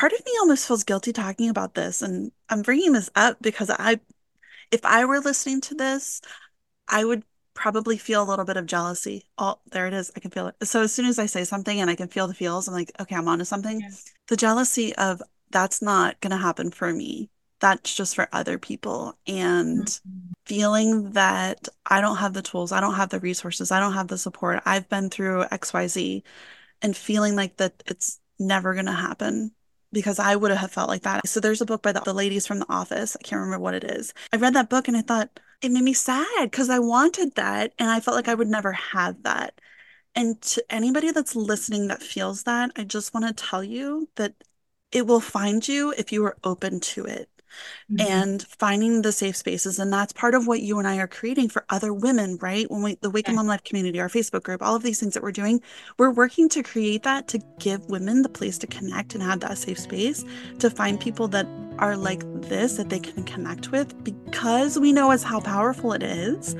part of me almost feels guilty talking about this. And I'm bringing this up because I, if I were listening to this, I would probably feel a little bit of jealousy. Oh, there it is. I can feel it. So as soon as I say something and I can feel the feels, I'm like, okay, I'm onto something. Yeah. The jealousy of that's not going to happen for me. That's just for other people. And mm-hmm. feeling that I don't have the tools, I don't have the resources, I don't have the support. I've been through XYZ and feeling like that it's never going to happen because I would have felt like that. So there's a book by the, the ladies from the office. I can't remember what it is. I read that book and I thought it made me sad because I wanted that and I felt like I would never have that. And to anybody that's listening that feels that, I just want to tell you that it will find you if you are open to it mm-hmm. and finding the safe spaces. And that's part of what you and I are creating for other women, right? When we, the Wake yeah. Mom Life community, our Facebook group, all of these things that we're doing, we're working to create that to give women the place to connect and have that safe space to find people that are like this that they can connect with because we know as how powerful it is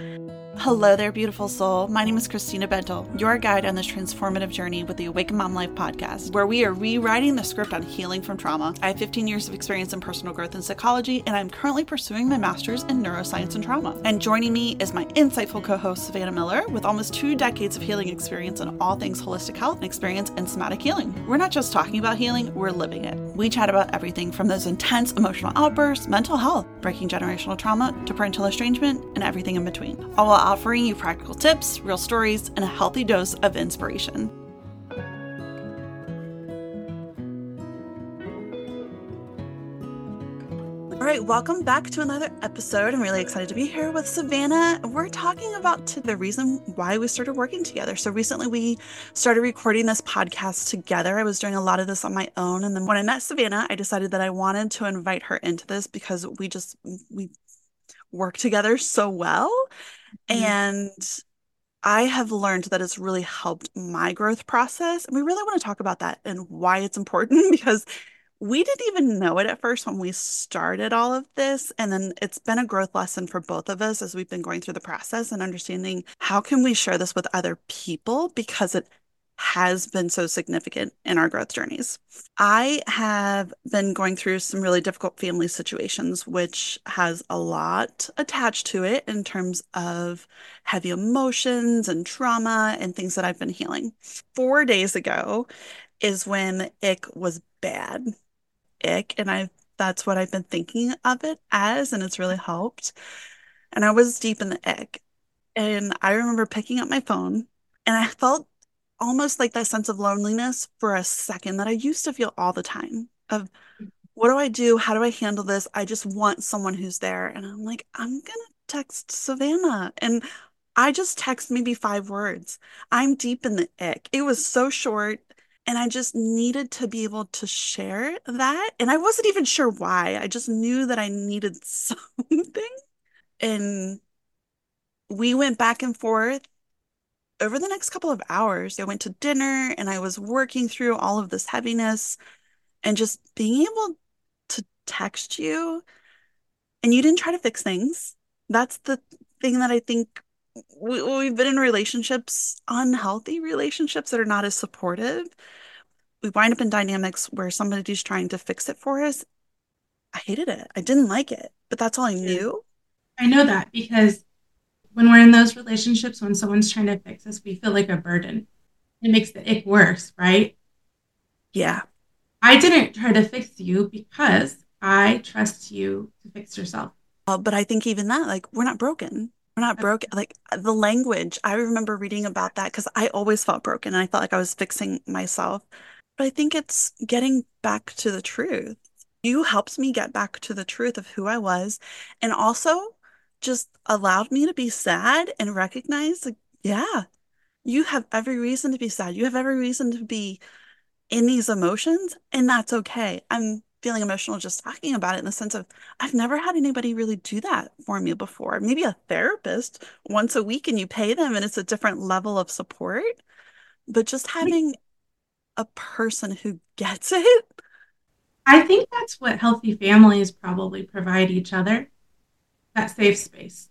Hello there, beautiful soul. My name is Christina Bentel, your guide on this transformative journey with the Awakened Mom Life podcast, where we are rewriting the script on healing from trauma. I have 15 years of experience in personal growth and psychology, and I'm currently pursuing my master's in neuroscience and trauma. And joining me is my insightful co host, Savannah Miller, with almost two decades of healing experience in all things holistic health and experience in somatic healing. We're not just talking about healing, we're living it. We chat about everything from those intense emotional outbursts, mental health, breaking generational trauma, to parental estrangement, and everything in between. All while offering you practical tips, real stories, and a healthy dose of inspiration. All right, welcome back to another episode. I'm really excited to be here with Savannah. We're talking about the reason why we started working together. So recently we started recording this podcast together. I was doing a lot of this on my own. And then when I met Savannah, I decided that I wanted to invite her into this because we just we work together so well. Mm-hmm. And I have learned that it's really helped my growth process. And we really want to talk about that and why it's important because we didn't even know it at first when we started all of this. And then it's been a growth lesson for both of us as we've been going through the process and understanding how can we share this with other people because it has been so significant in our growth journeys. I have been going through some really difficult family situations, which has a lot attached to it in terms of heavy emotions and trauma and things that I've been healing. Four days ago is when ick was bad. Ick, and I that's what I've been thinking of it as, and it's really helped. And I was deep in the ick. And I remember picking up my phone and I felt almost like that sense of loneliness for a second that I used to feel all the time of mm-hmm. what do I do? How do I handle this? I just want someone who's there. And I'm like, I'm going to text Savannah. And I just text maybe five words. I'm deep in the ick. It was so short. And I just needed to be able to share that. And I wasn't even sure why. I just knew that I needed something. And we went back and forth over the next couple of hours, I went to dinner and I was working through all of this heaviness and just being able to text you and you didn't try to fix things. That's the thing that I think we, we've been in relationships, unhealthy relationships that are not as supportive. We wind up in dynamics where somebody's trying to fix it for us. I hated it. I didn't like it, but that's all I knew. I know that because when we're in those relationships, when someone's trying to fix us, we feel like a burden. It makes the ick worse, right? Yeah. I didn't try to fix you because I trust you to fix yourself. Uh, but I think even that, like, we're not broken. We're not broken. Like the language, I remember reading about that because I always felt broken and I felt like I was fixing myself. But I think it's getting back to the truth. You helped me get back to the truth of who I was. And also, just allowed me to be sad and recognize like yeah you have every reason to be sad. You have every reason to be in these emotions and that's okay. I'm feeling emotional just talking about it in the sense of i've never had anybody really do that for me before. Maybe a therapist once a week and you pay them and it's a different level of support but just having a person who gets it. I think that's what healthy families probably provide each other that safe space.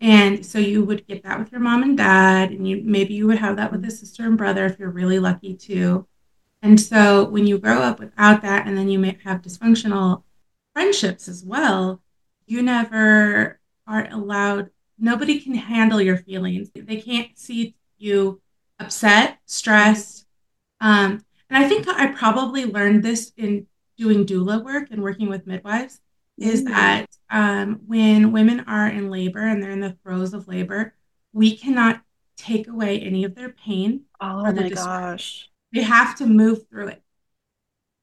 And so you would get that with your mom and dad, and you maybe you would have that with a sister and brother if you're really lucky too. And so when you grow up without that, and then you may have dysfunctional friendships as well, you never are allowed, nobody can handle your feelings. They can't see you upset, stressed. Um, and I think I probably learned this in doing doula work and working with midwives is Mm. that um, when women are in labor and they're in the throes of labor, we cannot take away any of their pain Oh or the my distress. gosh. They have to move through it.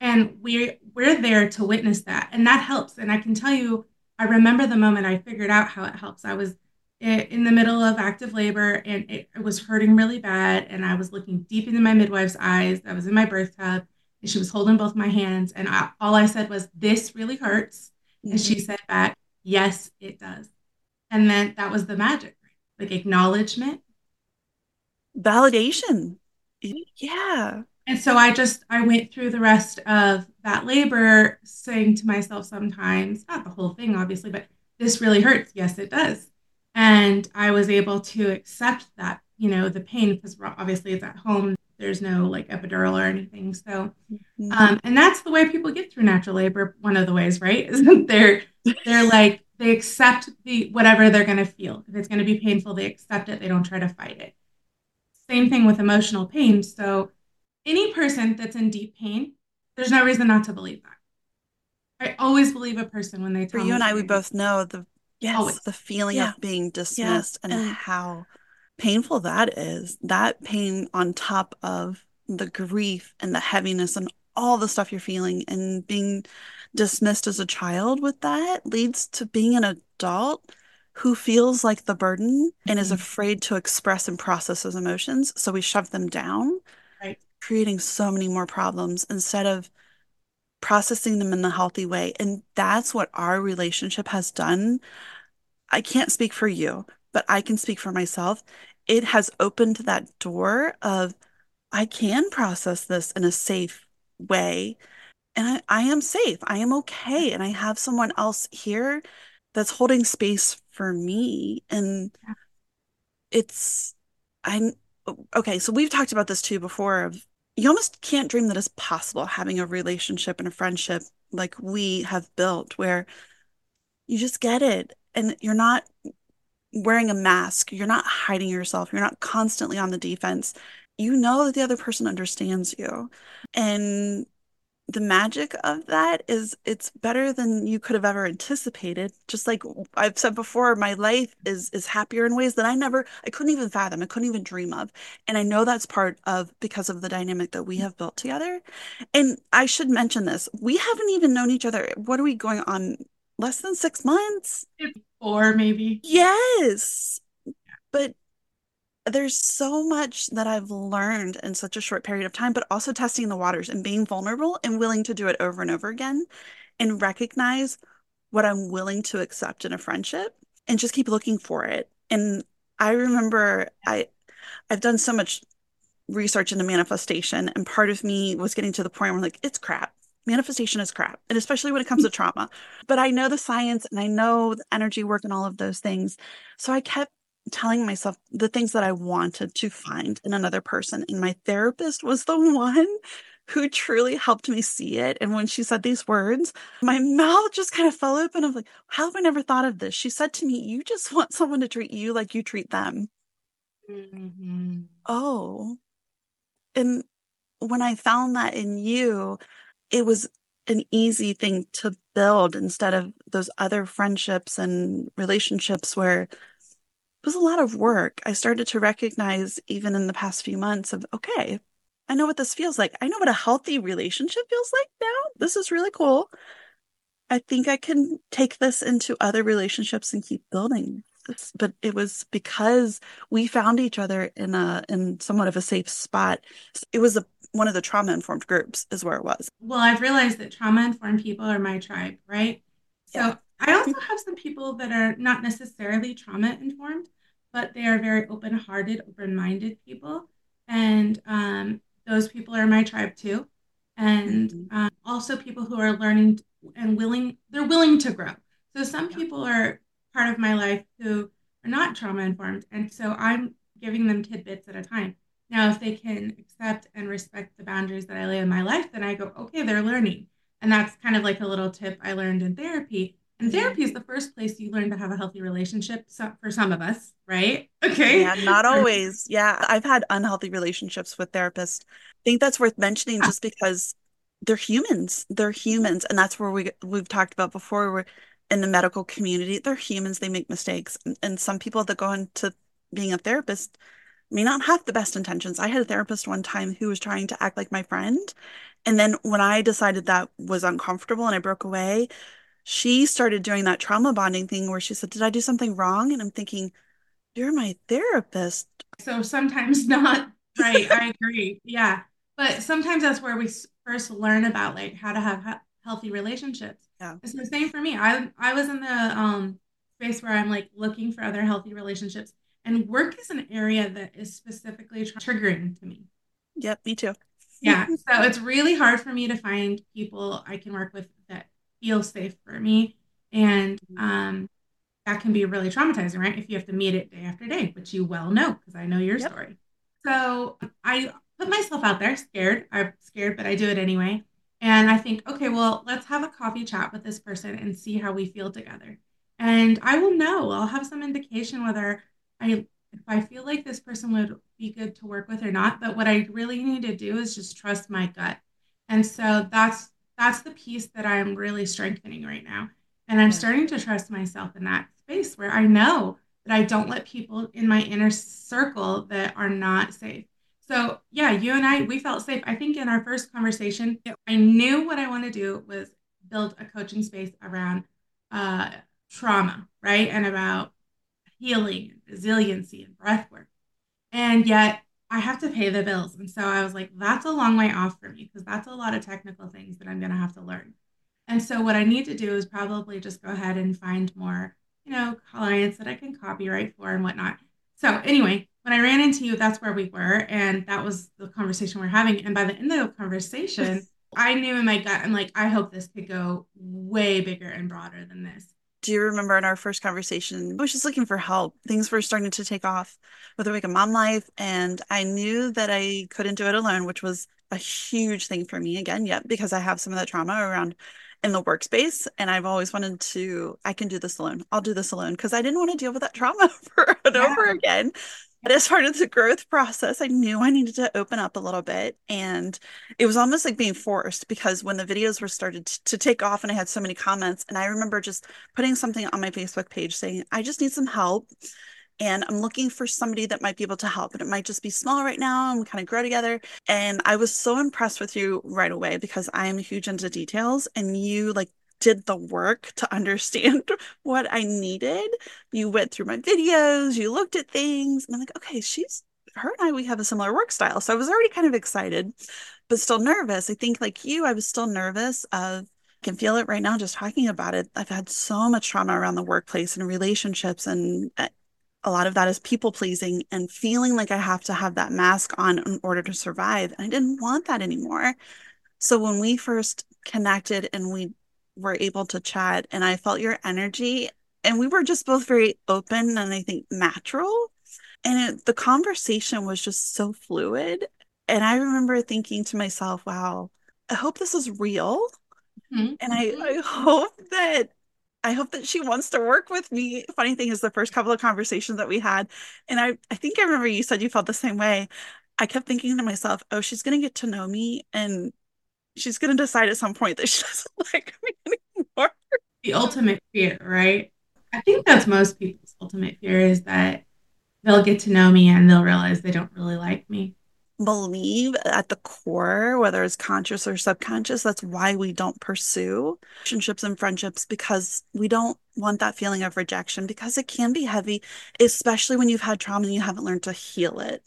And we're we're there to witness that. And that helps. And I can tell you, I remember the moment I figured out how it helps. I was in the middle of active labor and it, it was hurting really bad. And I was looking deep into my midwife's eyes. I was in my birth tub and she was holding both my hands. And I, all I said was, This really hurts. And she said back, Yes, it does. And then that was the magic, like acknowledgement. Validation. Yeah. And so I just I went through the rest of that labor saying to myself sometimes, not the whole thing obviously, but this really hurts. Yes, it does. And I was able to accept that, you know, the pain because obviously it's at home. There's no like epidural or anything. So Mhm. um, and that's the way people get through natural labor. One of the ways, right? Isn't they're they're like they accept the whatever they're going to feel. If it's going to be painful, they accept it. They don't try to fight it. Same thing with emotional pain. So any person that's in deep pain, there's no reason not to believe that. I always believe a person when they For you and I, we both know the yes, Always. the feeling Yeah. of being dismissed and And- how painful that is. That pain on top of the grief and the heaviness and all the stuff you're feeling and being dismissed as a child with that leads to being an adult who feels like the burden and is Mhm. afraid to express and process those emotions. So we shove them down, Right. creating so many more problems instead of processing them in the healthy way. And that's what our relationship has done. I can't speak for you, but I can speak for myself. It has opened that door of I can process this in a safe way. And I, I am safe. I am okay. And I have someone else here that's holding space for me. And Yeah. it's, I'm okay. So we've talked about this too before of you almost can't dream that it's possible having a relationship and a friendship like we have built where you just get it and you're not wearing a mask, you're not hiding yourself, you're not constantly on the defense. You know that the other person understands you. And the magic of that is it's better than you could have ever anticipated. Just like I've said before, my life is is happier in ways that I never I couldn't even fathom, I couldn't even dream of. And I know that's part of because of the dynamic that we have built together. And I should mention this. We haven't even known each other. What are we going on? Less than six months? Or maybe. Yes. But there's so much that I've learned in such a short period of time, but also testing the waters and being vulnerable and willing to do it over and over again and recognize what I'm willing to accept in a friendship and just keep looking for it. And I remember I I've done so much research into manifestation, and part of me was getting to the point where I'm like, it's crap. Manifestation is crap, and especially when it comes to trauma. But I know the science and I know the energy work and all of those things. So I kept telling myself the things that I wanted to find in another person. And my therapist was the one who truly helped me see it. And when she said these words, my mouth just kind of fell open. I'm like, how have I never thought of this? She said to me, You just want someone to treat you like you treat them. Mhm. Oh. And when I found that in you, it was an easy thing to build instead of those other friendships and relationships where it was a lot of work. I started to recognize even in the past few months of, okay, I know what this feels like. I know what a healthy relationship feels like now. This is really cool. I think I can take this into other relationships and keep building. But it was because we found each other in a in somewhat of a safe spot. It was a one of the trauma informed groups is where it was. Well, I've realized that trauma informed people are my tribe, right? So Yeah. I also have some people that are not necessarily trauma informed, but they are very open hearted, open minded people. And um, those people are my tribe too. And Mhm. um, also people who are learning and willing, they're willing to grow. So some Yeah. people are part of my life who are not trauma informed. And so I'm giving them tidbits at a time. Now, if they can accept and respect the boundaries that I lay in my life, then I go, okay, they're learning. And that's kind of like a little tip I learned in therapy. And mm-hmm. therapy is the first place you learn to have a healthy relationship so, for some of us, right? Okay. Yeah, not always. Yeah, I've had unhealthy relationships with therapists. I think that's worth mentioning ah. just because they're humans. They're humans, and that's where we we've talked about before. We're in the medical community. They're humans. They make mistakes, and, some people that go into being a therapist may not have the best intentions. I had a therapist one time who was trying to act like my friend, and then when I decided that was uncomfortable and I broke away, she started doing that trauma bonding thing where she said, "Did I do something wrong?" And I'm thinking, "You're my therapist." So sometimes not. Right. I agree. Yeah. But sometimes that's where we first learn about like how to have healthy relationships. Yeah. It's the same for me. I I was in the um space where I'm like looking for other healthy relationships and work is an area that is specifically triggering to me. Yep, me too. yeah. So it's really hard for me to find people I can work with that feel safe for me. And um that can be really traumatizing, right? If you have to meet it day after day, which you well know because I know your yep. story. So I put myself out there, scared. I'm scared, but I do it anyway. And I think, okay, well, let's have a coffee chat with this person and see how we feel together. And I will know, I'll have some indication whether I if I feel like this person would be good to work with or not. But what I really need to do is just trust my gut. And so that's that's the piece that I'm really strengthening right now. And I'm starting to trust myself in that space where I know that I don't let people in my inner circle that are not safe. So, yeah, you and I, we felt safe. I think in our first conversation, I knew what I want to do was build a coaching space around uh, trauma, right? And about healing resiliency and breath work. And yet I have to pay the bills. And so I was like, that's a long way off for me because that's a lot of technical things that I'm going to have to learn. And so what I need to do is probably just go ahead and find more, you know, clients that I can copywrite for and whatnot. So anyway, when I ran into you, that's where we were. And that was the conversation we're having. And by the end of the conversation, I knew in my gut, I'm like, I hope this could go way bigger and broader than this. Do you remember in our first conversation, I was just looking for help. Things were starting to take off with Awakened Mom Life. And I knew that I couldn't do it alone, which was a huge thing for me again, yet, because I have some of that trauma around in the workspace and I've always wanted to I can do this alone. I'll do this alone because I didn't want to deal with that trauma over and yeah. over again. But as part of the growth process, I knew I needed to open up a little bit. And it was almost like being forced because when the videos were started to take off and I had so many comments, and I remember just putting something on my Facebook page saying, I just need some help. And I'm looking for somebody that might be able to help. And it might just be small right now and we kind of grow together. And I was so impressed with you right away because I am huge into details and you like did the work to understand what I needed. You went through my videos, you looked at things, and I'm like, okay, she's her and I, we have a similar work style. So I was already kind of excited, but still nervous. I think, like you, I was still nervous of, can feel it right now just talking about it. I've had so much trauma around the workplace and relationships, and eh, a lot of that is people pleasing and feeling like I have to have that mask on in order to survive. And I didn't want that anymore. So when we first connected and we were able to chat and I felt your energy and we were just both very open and I think natural. And it, the conversation was just so fluid. And I remember thinking to myself, wow, I hope this is real. Mm-hmm. And I, I hope that I hope that she wants to work with me. Funny thing is the first couple of conversations that we had, and I, I think I remember you said you felt the same way. I kept thinking to myself, oh, she's gonna get to know me and she's to decide at some point that she doesn't like me anymore. The ultimate fear, right? I think that's most people's ultimate fear is that they'll get to know me and they'll realize they don't really like me. Believe at the core, whether it's conscious or subconscious, that's why we don't pursue relationships and friendships because we don't want that feeling of rejection because it can be heavy, especially when you've had trauma and you haven't learned to heal it.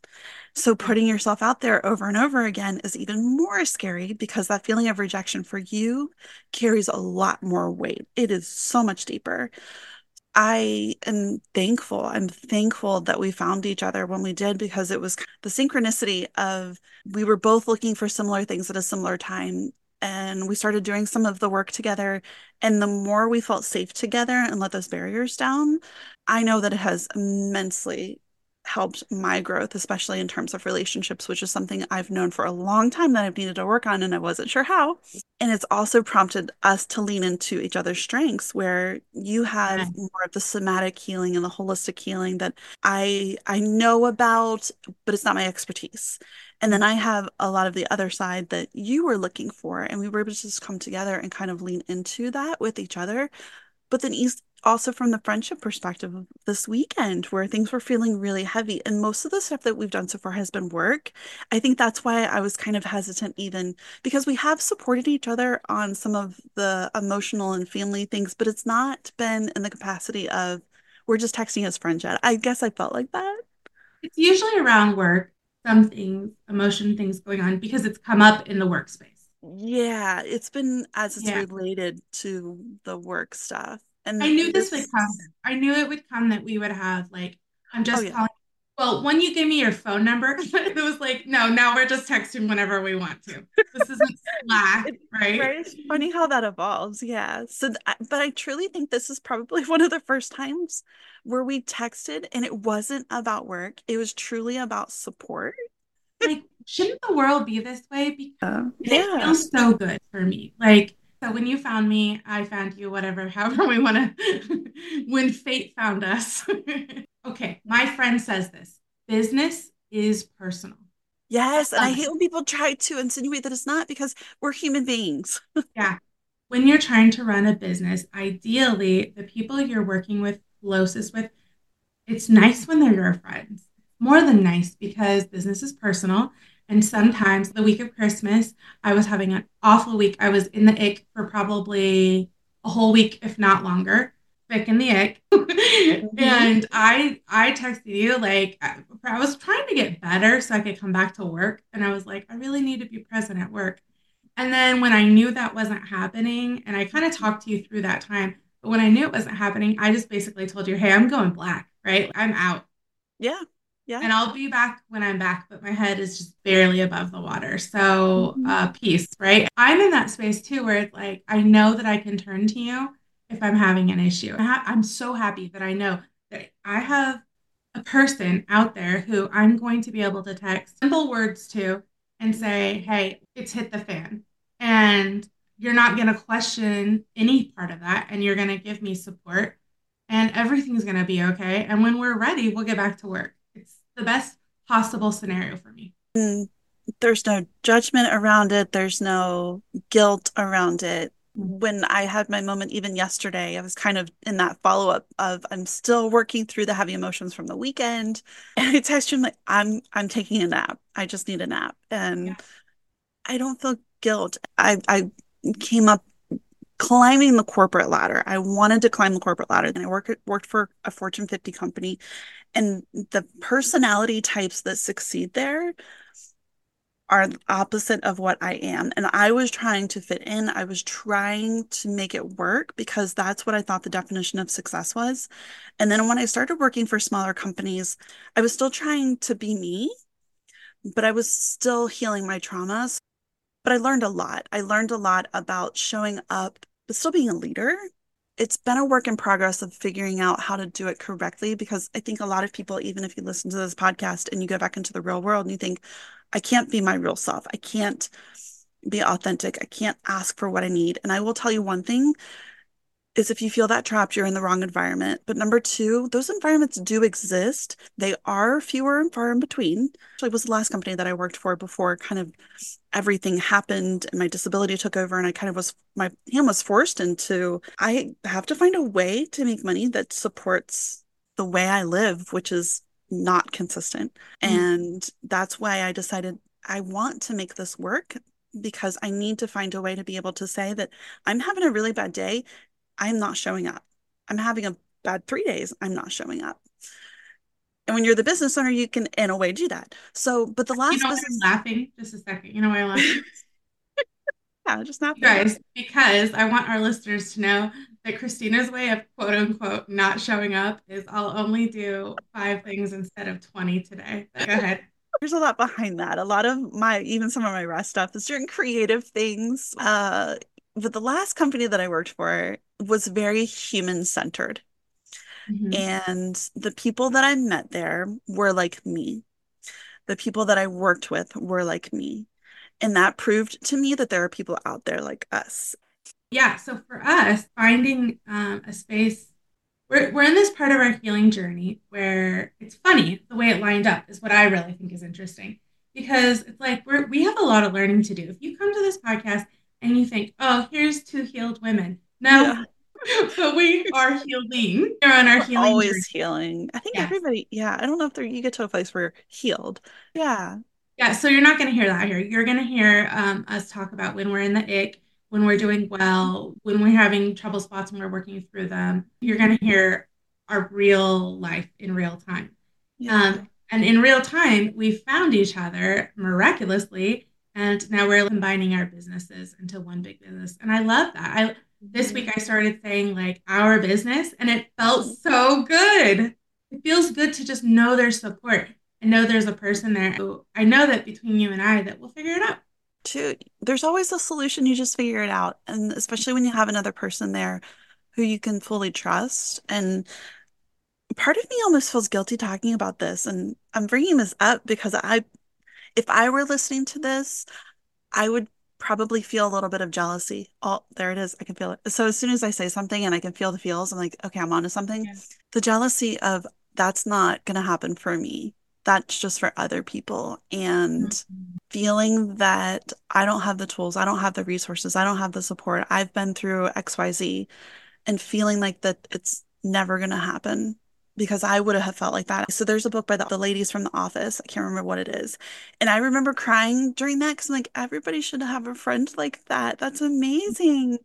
So putting yourself out there over and over again is even more scary because that feeling of rejection for you carries a lot more weight. It is so much deeper. I am thankful. I'm thankful that we found each other when we did because it was the synchronicity of we were both looking for similar things at a similar time. And we started doing some of the work together. And the more we felt safe together and let those barriers down, I know that it has immensely helped my growth, especially in terms of relationships, which is something I've known for a long time that I've needed to work on and I wasn't sure how. And it's also prompted us to lean into each other's strengths where you have yeah. more of the somatic healing and the holistic healing that I I know about, but it's not my expertise. And then I have a lot of the other side that you were looking for. And we were able to just come together and kind of lean into that with each other. But then also from the friendship perspective this weekend where things were feeling really heavy. And most of the stuff that we've done so far has been work. I think that's why I was kind of hesitant, even because we have supported each other on some of the emotional and family things, but it's not been in the capacity of we're just texting as friends yet. I guess I felt like that. It's usually around work some things, emotion things going on because it's come up in the workspace. Yeah, it's been as it's yeah. related to the work stuff. And I knew this, this would come. I knew it would come that we would have like I'm oh, just oh, yeah. calling. Well, when you gave me your phone number, it was like, no, now we're just texting whenever we want to. This isn't Slack, right? right? It's funny how that evolves. Yeah. So, but I truly think this is probably one of the first times where we texted and it wasn't about work. It was truly about support. Like, shouldn't the world be this way? Because uh, yeah. it feels so good for me. Like, so when you found me, I found you, whatever, however we want to, when fate found us. okay, my friend says this business is personal. Yes. And I hate when people try to insinuate that it's not because we're human beings. yeah. When you're trying to run a business, ideally, the people you're working with closest with, it's nice when they're your friends. More than nice because business is personal. And sometimes the week of Christmas, I was having an awful week. I was in the ick for probably a whole week, if not longer. Thick in the ick. mm-hmm. And I I texted you like I, I was trying to get better so I could come back to work. And I was like, I really need to be present at work. And then when I knew that wasn't happening, and I kind of talked to you through that time, but when I knew it wasn't happening, I just basically told you, hey, I'm going black, right? I'm out. Yeah. Yeah. And I'll be back when I'm back, but my head is just barely above the water. So, mm-hmm. uh, peace, right? I'm in that space too, where it's like, I know that I can turn to you if I'm having an issue. I'm so happy that I know that I have a person out there who I'm going to be able to text simple words to and say, hey, it's hit the fan. And you're not going to question any part of that and you're going to give me support and everything's going to be okay. And when we're ready, we'll get back to work. The best possible scenario for me. Mm, there's no judgment around it, there's no guilt around it. Mm. When I had my moment, even yesterday, I was kind of in that follow up of I'm still working through the heavy emotions from the weekend, and I texted him like I'm I'm taking a nap. I just need a nap, and yeah. I don't feel guilt. I I came up climbing the corporate ladder. I wanted to climb the corporate ladder. Then I worked worked for a Fortune 50 company. And the personality types that succeed there are opposite of what I am. And I was trying to fit in. I was trying to make it work because that's what I thought the definition of success was. And then when I started working for smaller companies, I was still trying to be me, but I was still healing my traumas but I learned a lot. I learned a lot about showing up, but still being a leader. It's been a work in progress of figuring out how to do it correctly because I think a lot of people, even if you listen to this podcast and you go back into the real world and you think, I can't be my real self, I can't be authentic, I can't ask for what I need. And I will tell you one thing is if you feel that trapped, you're in the wrong environment. But number two, those environments do exist. They are fewer and far in between. Actually, was the last company that I worked for before kind of everything happened and my disability took over and I kind of was my hand was forced into I have to find a way to make money that supports the way I live, which is not consistent. Mm-hmm. And that's why I decided I want to make this work because I need to find a way to be able to say that I'm having a really bad day I'm not showing up. I'm having a bad three days. I'm not showing up. And when you're the business owner, you can, in a way, do that. So, but the last you know business... I'm laughing. Just a second. You know why I'm laughing? yeah, just not guys because I want our listeners to know that Christina's way of quote unquote not showing up is I'll only do five things instead of 20 today. Go ahead. There's a lot behind that. A lot of my, even some of my rest stuff is doing creative things. Uh, but the last company that I worked for was very human centered. Mm-hmm. And the people that I met there were like me. The people that I worked with were like me. And that proved to me that there are people out there like us. Yeah. So for us, finding um, a space, we're, we're in this part of our healing journey where it's funny the way it lined up is what I really think is interesting because it's like we're, we have a lot of learning to do. If you come to this podcast and you think, oh, here's two healed women. No, yeah. but we are healing. We're on our We're healing. Always journey. healing. I think yes. everybody, yeah. I don't know if you get to a place where you're healed. Yeah. Yeah. So you're not going to hear that here. You're going to hear um, us talk about when we're in the ick, when we're doing well, when we're having trouble spots and we're working through them. You're going to hear our real life in real time. Yeah. Um, and in real time, we found each other miraculously. And now we're combining our businesses into one big business. And I love that. I this week I started saying like our business and it felt mm-hmm. so good. It feels good to just know there's support and know there's a person there. I know that between you and I that we'll figure it out. Too, there's always a solution. You just figure it out. And especially when you have another person there who you can fully trust. And part of me almost feels guilty talking about this. And I'm bringing this up because I, if I were listening to this, I would probably feel a little bit of jealousy. Oh, there it is. I can feel it. So as soon as I say something and I can feel the feels, I'm like, okay, I'm onto something. Yeah. The jealousy of that's not going to happen for me. That's just for other people. And mm-hmm. feeling that I don't have the tools, I don't have the resources, I don't have the support. I've been through XYZ and feeling like that it's never going to happen because I would have felt like that. So there's a book by the, the, ladies from the office. I can't remember what it is. And I remember crying during that because I'm like, everybody should have a friend like that. That's amazing.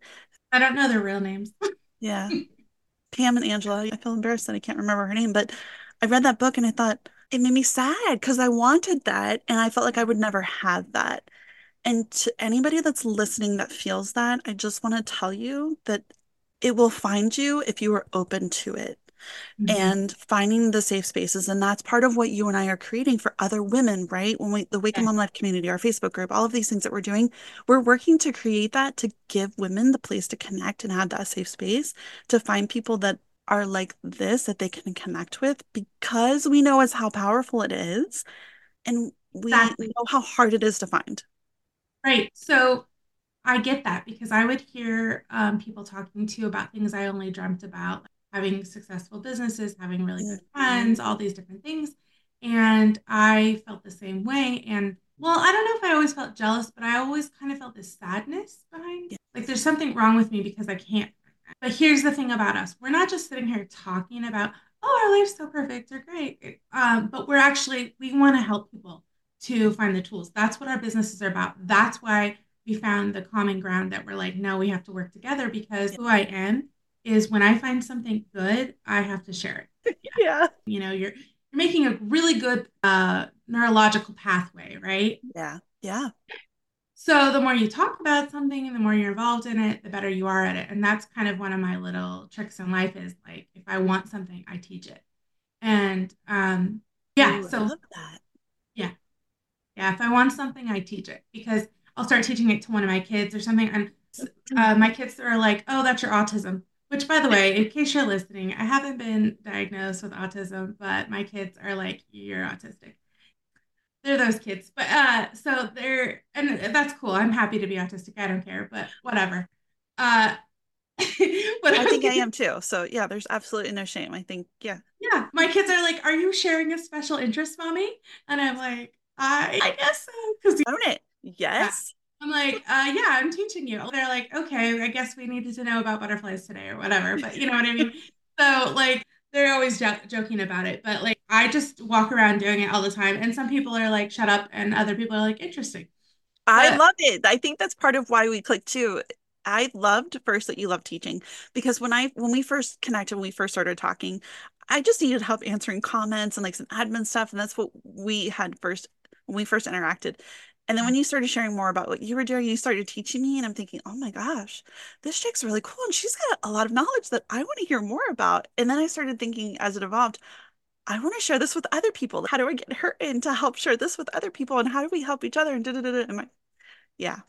I don't know their real names. yeah. Pam and Angela. I feel embarrassed that I can't remember her name, but I read that book and I thought it made me sad because I wanted that and I felt like I would never have that. And to anybody that's listening that feels that, I just want to tell you that it will find you if you are open to it mm-hmm. and finding the safe spaces. And that's part of what you and I are creating for other women, right? When we, the Waking yeah. Mom Life community, our Facebook group, all of these things that we're doing, we're working to create that to give women the place to connect and have that safe space to find people that are like this that they can connect with because we know as how powerful it is and we exactly. know how hard it is to find. Right. So I get that because I would hear um, people talking to about things I only dreamt about, having successful businesses, having really good friends, all these different things. And I felt the same way. And well, I don't know if I always felt jealous, but I always kind of felt this sadness behind yeah. like there's something wrong with me because I can't. But here's the thing about us we're not just sitting here talking about, oh, our life's so perfect or great. Um, but we're actually, we want to help people to find the tools. That's what our businesses are about. That's why we found the common ground that we're like, no, we have to work together because who I am is when I find something good, I have to share it. Yeah. You know, you're you're making a really good uh, neurological pathway, right? Yeah. Yeah. So the more you talk about something and the more you're involved in it, the better you are at it. And that's kind of one of my little tricks in life is like if I want something, I teach it. And um yeah, Ooh, so yeah. Yeah, if I want something, I teach it because I'll start teaching it to one of my kids or something. And uh, my kids are like, oh, that's your autism. Which, by the way, in case you're listening, I haven't been diagnosed with autism, but my kids are like, you're autistic. They're those kids. But uh, so they're, and that's cool. I'm happy to be autistic. I don't care, but whatever. Uh, but I think I am too. So yeah, there's absolutely no shame. I think, yeah. Yeah. My kids are like, are you sharing a special interest, mommy? And I'm like, I, I guess so. Because own it. Yes. I'm like, uh, yeah, I'm teaching you. They're like, okay, I guess we needed to know about butterflies today or whatever. But you know what I mean? so like, they're always jo- joking about it. But like, I just walk around doing it all the time. And some people are like, shut up. And other people are like, interesting. I but- love it. I think that's part of why we click too. I loved first that you love teaching because when I when we first connected, when we first started talking, I just needed help answering comments and like some admin stuff, and that's what we had first when we first interacted. And then when you started sharing more about what you were doing, you started teaching me, and I'm thinking, oh my gosh, this chick's really cool. And she's got a lot of knowledge that I want to hear more about. And then I started thinking as it evolved, I want to share this with other people. How do I get her in to help share this with other people? And how do we help each other? And da da da. da. yeah.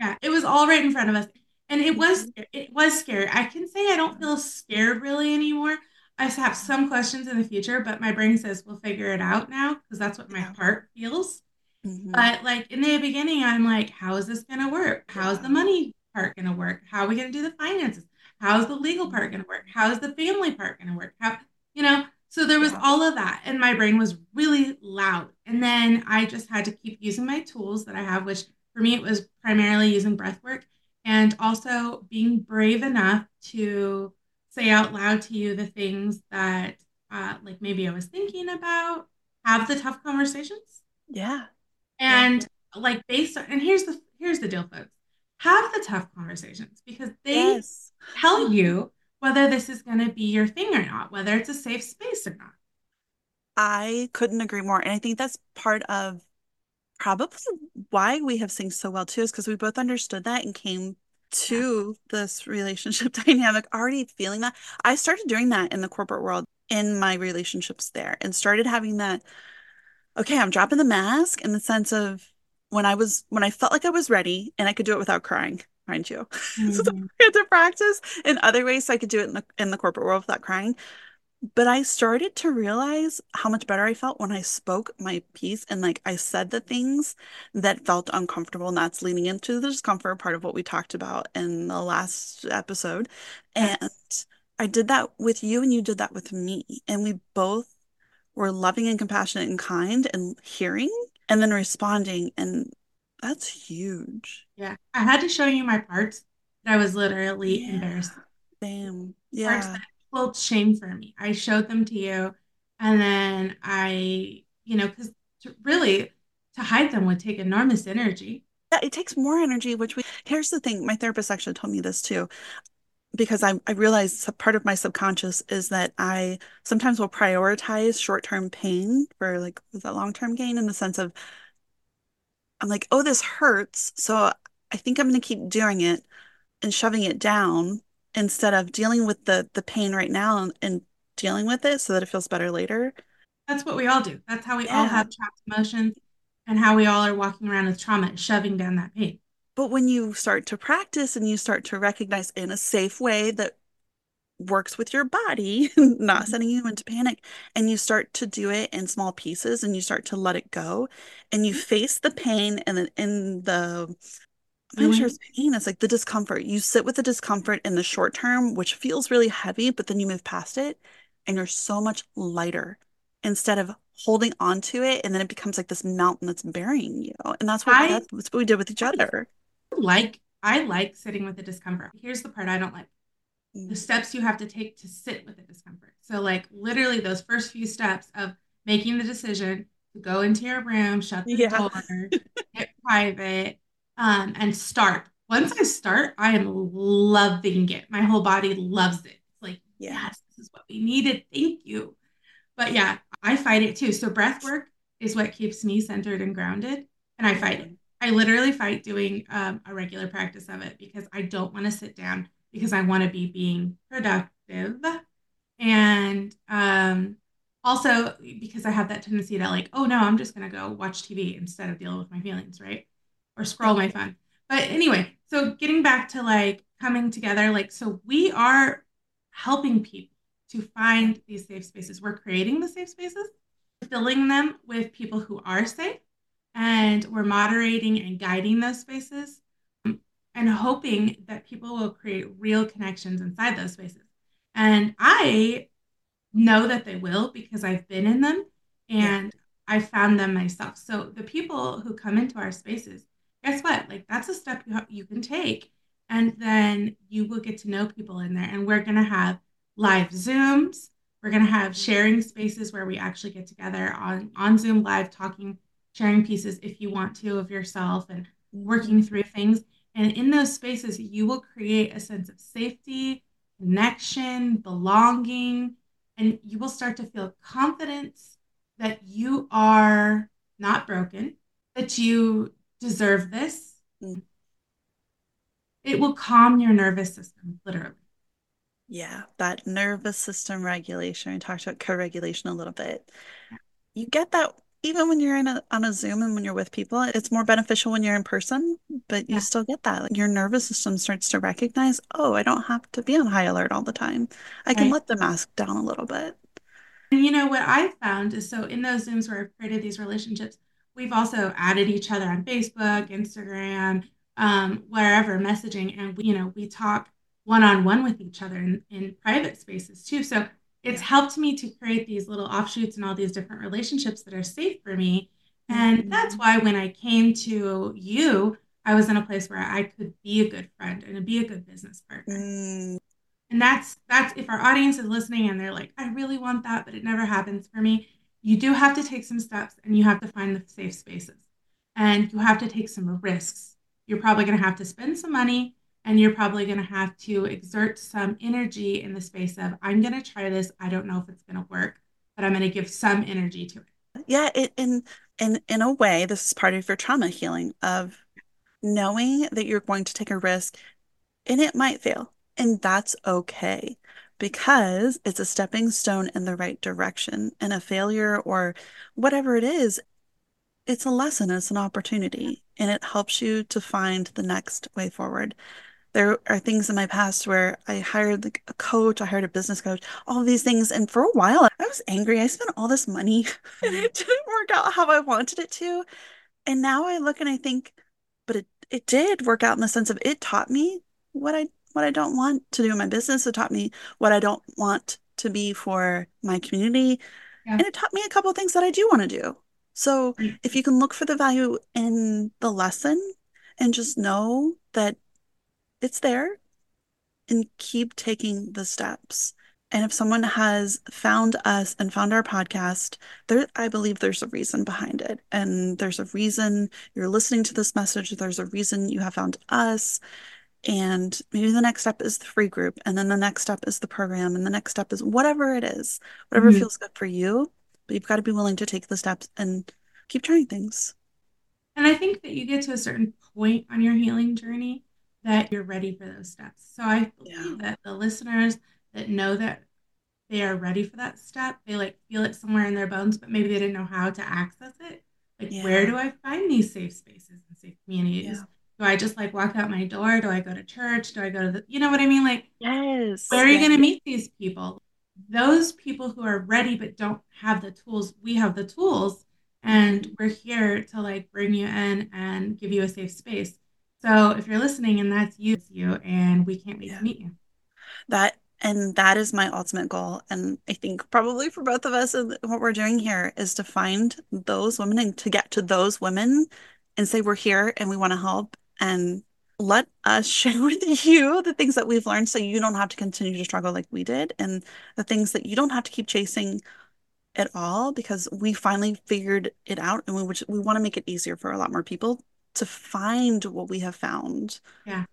Yeah. It was all right in front of us. And it was mm-hmm. it was scary. I can say I don't feel scared really anymore. I have some questions in the future, but my brain says we'll figure it out now because that's what my heart feels. Mhm. But like in the beginning, I'm like, how is this going to work? How's the money part going to work? How are we going to do the finances? How's the legal part going to work? How's the family part going to work? How, you know, so there was all of that. And my brain was really loud. And then I just had to keep using my tools that I have, which for me, it was primarily using breath work and also being brave enough to say out loud to you the things that, uh, like maybe I was thinking about, have the tough conversations Yeah. And like based on, and here's the here's the deal, folks. Have the tough conversations because they Yes. tell you whether this is going to be your thing or not, whether it's a safe space or not. I couldn't agree more. And I think that's part of probably why we have synced so well too, is because we both understood that and came to this relationship dynamic already feeling that. I started doing that in the corporate world in my relationships there and started having that, okay, I'm dropping the mask in the sense of when I was when I felt like I was ready and I could do it without crying, mind you. So Mhm. I had to practice in other ways so I could do it in the in the corporate world without crying. But I started to realize how much better I felt when I spoke my piece and like I said the things that felt uncomfortable. And that's leaning into the discomfort part of what we talked about in the last episode. And I did that with you and you did that with me. And we both were loving and compassionate and kind and hearing and then responding. And that's huge. Yeah. I had to show you my parts that I was literally Yeah. embarrassed. Damn. Parts Yeah. that hold shame for me. I showed them to you. And then I, you know, because really to hide them would take enormous energy. Yeah, it takes more energy, which we, here's the thing, my therapist actually told me this too, because I, I realized part of my subconscious is that I sometimes will prioritize short-term pain for like was that long-term gain in the sense of I'm like, oh, this hurts, so I think I'm going to keep doing it and shoving it down instead of dealing with the the pain right now and, and dealing with it so that it feels better later. That's what we all do. That's how we all have trapped emotions and how we all are walking around with trauma and shoving down that pain. But when you start to practice and you start to recognize in a safe way that works with your body, not Mhm. sending you into panic, and you start to do it in small pieces and you start to let it go and you face the pain and then in the I'm sure it's pain, it's like the discomfort. You sit with the discomfort in the short term, which feels really heavy, but then you move past it and you're so much lighter instead of holding on to it and then it becomes like this mountain that's burying you. And that's what I that's what we did with each other. Like I like sitting with the discomfort. Here's the part I don't like. The Mm. steps you have to take to sit with the discomfort. So like literally those first few steps of making the decision to go into your room, shut the Yeah. door, get private, um, and start. Once I start, I am loving it. My whole body loves it. It's like, Yeah. yes, this is what we needed. Thank you. But yeah, I fight it too. So breath work is what keeps me centered and grounded, and I fight it. I literally fight doing um, a regular practice of it because I don't want to sit down because I want to be being productive. And um, also because I have that tendency to like, oh no, I'm just going to go watch TV instead of dealing with my feelings, right? Or scroll my phone. But anyway, so getting back to like coming together, like, so we are helping people to find these safe spaces. We're creating the safe spaces, filling them with people who are safe, and we're moderating and guiding those spaces um, and hoping that people will create real connections inside those spaces. And I know that they will because I've been in them and I found them myself. So the people who come into our spaces, guess what? Like that's a step you, you can take. And then you will get to know people in there. And we're going to have live Zooms. We're going to have sharing spaces where we actually get together on, on Zoom Live, talking, sharing pieces if you want to of yourself and working through things. And in those spaces, you will create a sense of safety, connection, belonging, and you will start to feel confidence that you are not broken, that you deserve this. Mm. It will calm your nervous system, literally. Yeah, that nervous system regulation. We talked about co-regulation a little bit. You get that even when you're in a, on a Zoom and when you're with people, it's more beneficial when you're in person, but you Yeah. still get that. Like your nervous system starts to recognize, oh, I don't have to be on high alert all the time. I can Right. let the mask down a little bit. And you know what I've found is so in those Zooms where I've created these relationships, we've also added each other on Facebook, Instagram, um, wherever messaging, and we, you know, we talk one on one with each other in, in private spaces too. So it's helped me to create these little offshoots and all these different relationships that are safe for me. And that's Mhm. why when I came to you, I was in a place where I could be a good friend and be a good business partner. Mm, And that's that's if our audience is listening and they're like, I really want that, but it never happens for me. You do have to take some steps and you have to find the safe spaces. And you have to take some risks. You're probably going to have to spend some money and you're probably going to have to exert some energy in the space of I'm going to try this. I don't know if it's going to work, but I'm going to give some energy to it. yeah, it, in in in a way, this is part of your trauma healing of knowing that you're going to take a risk and it might fail. And that's okay because it's a stepping stone in the right direction. And a failure or whatever it is, it's a lesson, it's an opportunity, and it helps you to find the next way forward. There are things in my past where I hired like a coach, I hired a business coach, all these things. And for a while, I was angry. I spent all this money and it didn't work out how I wanted it to. And now I look and I think, but it, it did work out in the sense of it taught me what I what I don't want to do in my business. It taught me what I don't want to be for my community. Yeah. And it taught me a couple of things that I do want to do. So mm. if you can look for the value in the lesson and just know that it's there and keep taking the steps. And if someone has found us and found our podcast, there, I believe there's a reason behind it. And there's a reason you're listening to this message. There's a reason you have found us. And maybe the next step is the free group. And then the next step is the program. And the next step is whatever it is, whatever Mhm. feels good for you. But you've got to be willing to take the steps and keep trying things. And I think that you get to a certain point on your healing journey that you're ready for those steps. So I Yeah. believe that the listeners that know that they are ready for that step, they like feel it somewhere in their bones, but maybe they didn't know how to access it. Like, where do I find these safe spaces and safe communities? Yeah. Do I just like walk out my door? Do I go to church? Do I go to the, you know what I mean? Like, Yes. where are you going to meet these people? Those people who are ready but don't have the tools, we have the tools, and mm-hmm. we're here to like bring you in and give you a safe space. So if you're listening and that's you, you, and we can't wait Yeah. to meet you. That and that is my ultimate goal. And I think probably for both of us, and what we're doing here is to find those women and to get to those women and say we're here and we want to help and let us share with you the things that we've learned so you don't have to continue to struggle like we did and the things that you don't have to keep chasing at all because we finally figured it out and we we want to make it easier for a lot more people to find what we have found. Yeah.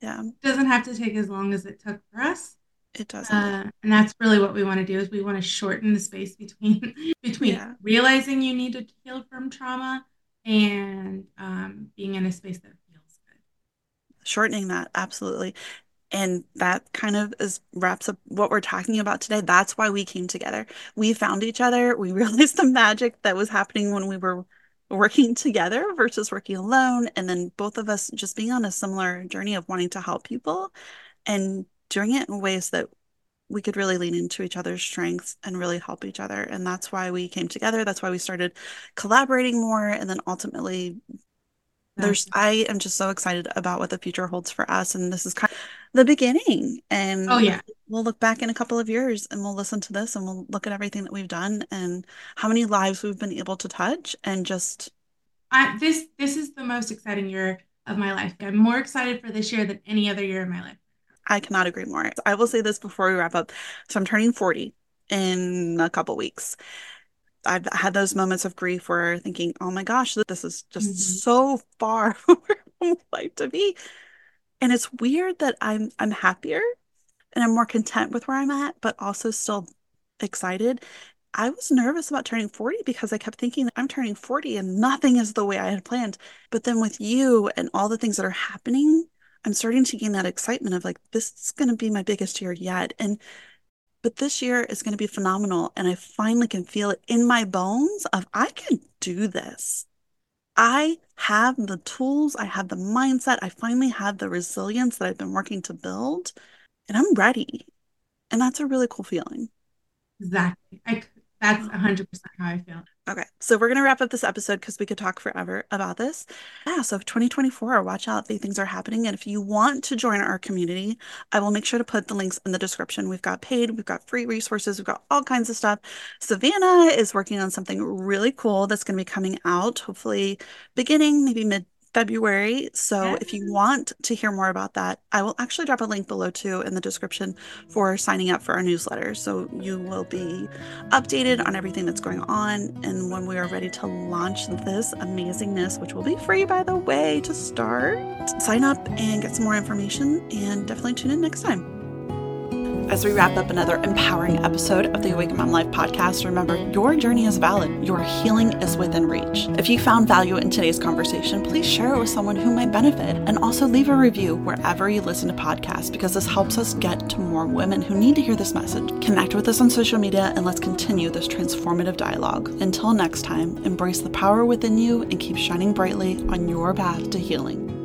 Yeah, It doesn't have to take as long as it took for us. it doesn't. Uh, and that's really what we want to do is we want to shorten the space between between Yeah. realizing you need to heal from trauma and um, being in a space that feels good. shortening that absolutely and that kind of is wraps up what we're talking about today that's why we came together we found each other we realized the magic that was happening when we were working together versus working alone and then both of us just being on a similar journey of wanting to help people and doing it in ways that we could really lean into each other's strengths and really help each other. And that's why we came together. That's why we started collaborating more. And then ultimately there's I am just so excited about what the future holds for us. And this is kind of the beginning. Oh, and Oh yeah. We'll look back in a couple of years and we'll listen to this and we'll look at everything that we've done and how many lives we've been able to touch and just I, this this is the most exciting year of my life. I'm more excited for this year than any other year of my life. I cannot agree more. I will say this before we wrap up. So I'm turning 40 in a couple weeks. I've had those moments of grief where thinking, oh my gosh, this is just Mhm. so far from where I would like to be. And it's weird that I'm I'm happier and I'm more content with where I'm at, but also still excited. I was nervous about turning 40 because I kept thinking I'm turning 40 and nothing is the way I had planned. But then with you and all the things that are happening, I'm starting to gain that excitement of like, this is going to be my biggest year yet. And but this year is going to be phenomenal. And I finally can feel it in my bones of I can do this. I have the tools, I have the mindset, I finally have the resilience that I've been working to build, and I'm ready. And that's a really cool feeling. Exactly. I that's 100% how I feel. Okay, so we're going to wrap up this episode because we could talk forever about this. Yeah, so 2024, watch out. These things are happening. And if you want to join our community, I will make sure to put the links in the description. We've got paid, we've got free resources, we've got all kinds of stuff. Savannah is working on something really cool that's going to be coming out, hopefully beginning maybe mid February. So if you want to hear more about that, I will actually drop a link below too in the description for signing up for our newsletter. So you will be updated on everything that's going on. And when we are ready to launch this amazingness, which will be free by the way to start, sign up and get some more information and definitely tune in next time. As we wrap up another empowering episode of the Awakened Mom Life podcast, remember your journey is valid. Your healing is within reach. If you found value in today's conversation, please share it with someone who might benefit. And also leave a review wherever you listen to podcasts because this helps us get to more women who need to hear this message. Connect with us on social media and let's continue this transformative dialogue. Until next time, embrace the power within you and keep shining brightly on your path to healing.